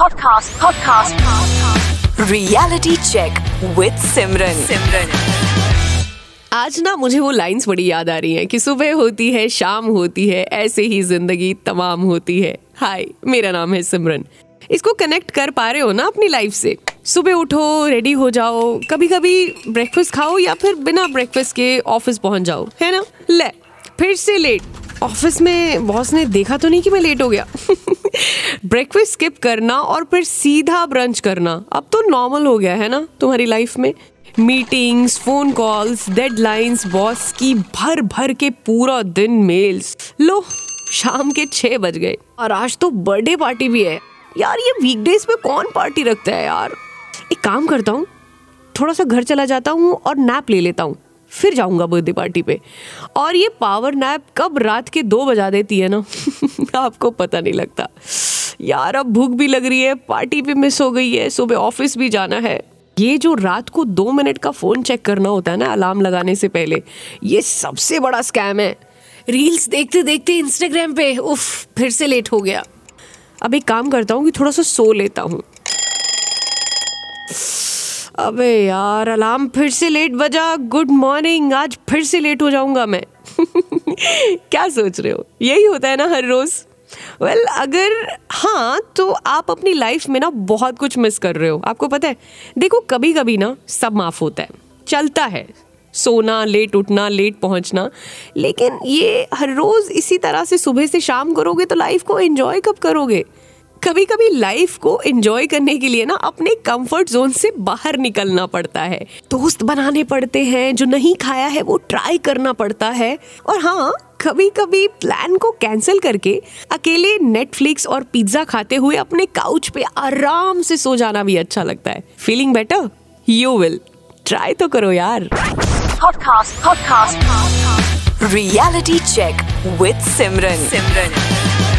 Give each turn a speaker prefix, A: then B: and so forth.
A: Podcast. Podcast. Reality check with Simran. Simran.
B: आज ना मुझे वो लाइंस बड़ी याद आ रही हैं कि सुबह होती है शाम होती है ऐसे ही ज़िंदगी तमाम होती है हाय मेरा नाम है सिमरन इसको कनेक्ट कर पा रहे हो ना अपनी लाइफ से सुबह उठो रेडी हो जाओ कभी कभी ब्रेकफास्ट खाओ या फिर बिना ब्रेकफास्ट के ऑफ़िस पहुँच जाओ है ना ले फिर से लेट ऑफ़िस में बॉस ने देखा तो नहीं कि मैं लेट हो गया ब्रेकफास्ट स्किप करना और फिर सीधा ब्रंच करना। अब तो नॉर्मल हो गया है ना तुम्हारी लाइफ में? Meetings phone calls deadlines boss की भर भर के पूरा दिन मेल्स लो, शाम के छह बज गए। और आज तो बर्थडे पार्टी भी है। यार, ये वीकडेज पे कौन पार्टी रखता है यार? एक काम करता हूँ, थोड़ा सा घर चला जाता हूँ और नैप ले लेता हूँ। फिर जाऊँगा बर्थडे पार्टी पे। और ये पावर नैप कब रात के दो बजा देती है ना? आपको पता नहीं लगता। यार, अब भूख भी लग रही है, पार्टी भी मिस हो गई है, सुबह ऑफ़िस भी जाना है। ये जो रात को दो मिनट का फ़ोन चेक करना होता है ना अलार्म लगाने से पहले, ये सबसे बड़ा स्कैम है। रील्स देखते देखते इंस्टाग्राम पे, उफ, फिर से लेट हो गया। अब एक काम करता हूँ कि थोड़ा सा सो लेता हूँ। अबे यार अलार्म फिर से लेट बजा। गुड मॉर्निंग आज फिर से लेट हो जाऊँगा मैं। क्या सोच रहे हो? यही होता है ना हर रोज। वेल well, अगर हाँ तो आप अपनी लाइफ में ना बहुत कुछ मिस कर रहे हो। आपको पता है? देखो कभी कभी ना सब माफ़ होता है। चलता है। सोना लेट उठना लेट पहुँचना। लेकिन ये हर रोज इसी तरह से सुबह से शाम करोगे तो लाइफ को एंजॉय कब करोगे? कभी कभी लाइफ को एंजॉय करने के लिए ना अपने कंफर्ट जोन से बाहर निकलना पड़ता है दोस्त बनाने पड़ते हैं जो नहीं खाया है वो ट्राई करना पड़ता है और हाँ कभी कभी प्लान को कैंसिल करके अकेले नेटफ्लिक्स और पिज्जा खाते हुए अपने काउच पे आराम से सो जाना भी अच्छा लगता है feeling better you will try तो करो यार.
A: Reality check with Simran. Simran.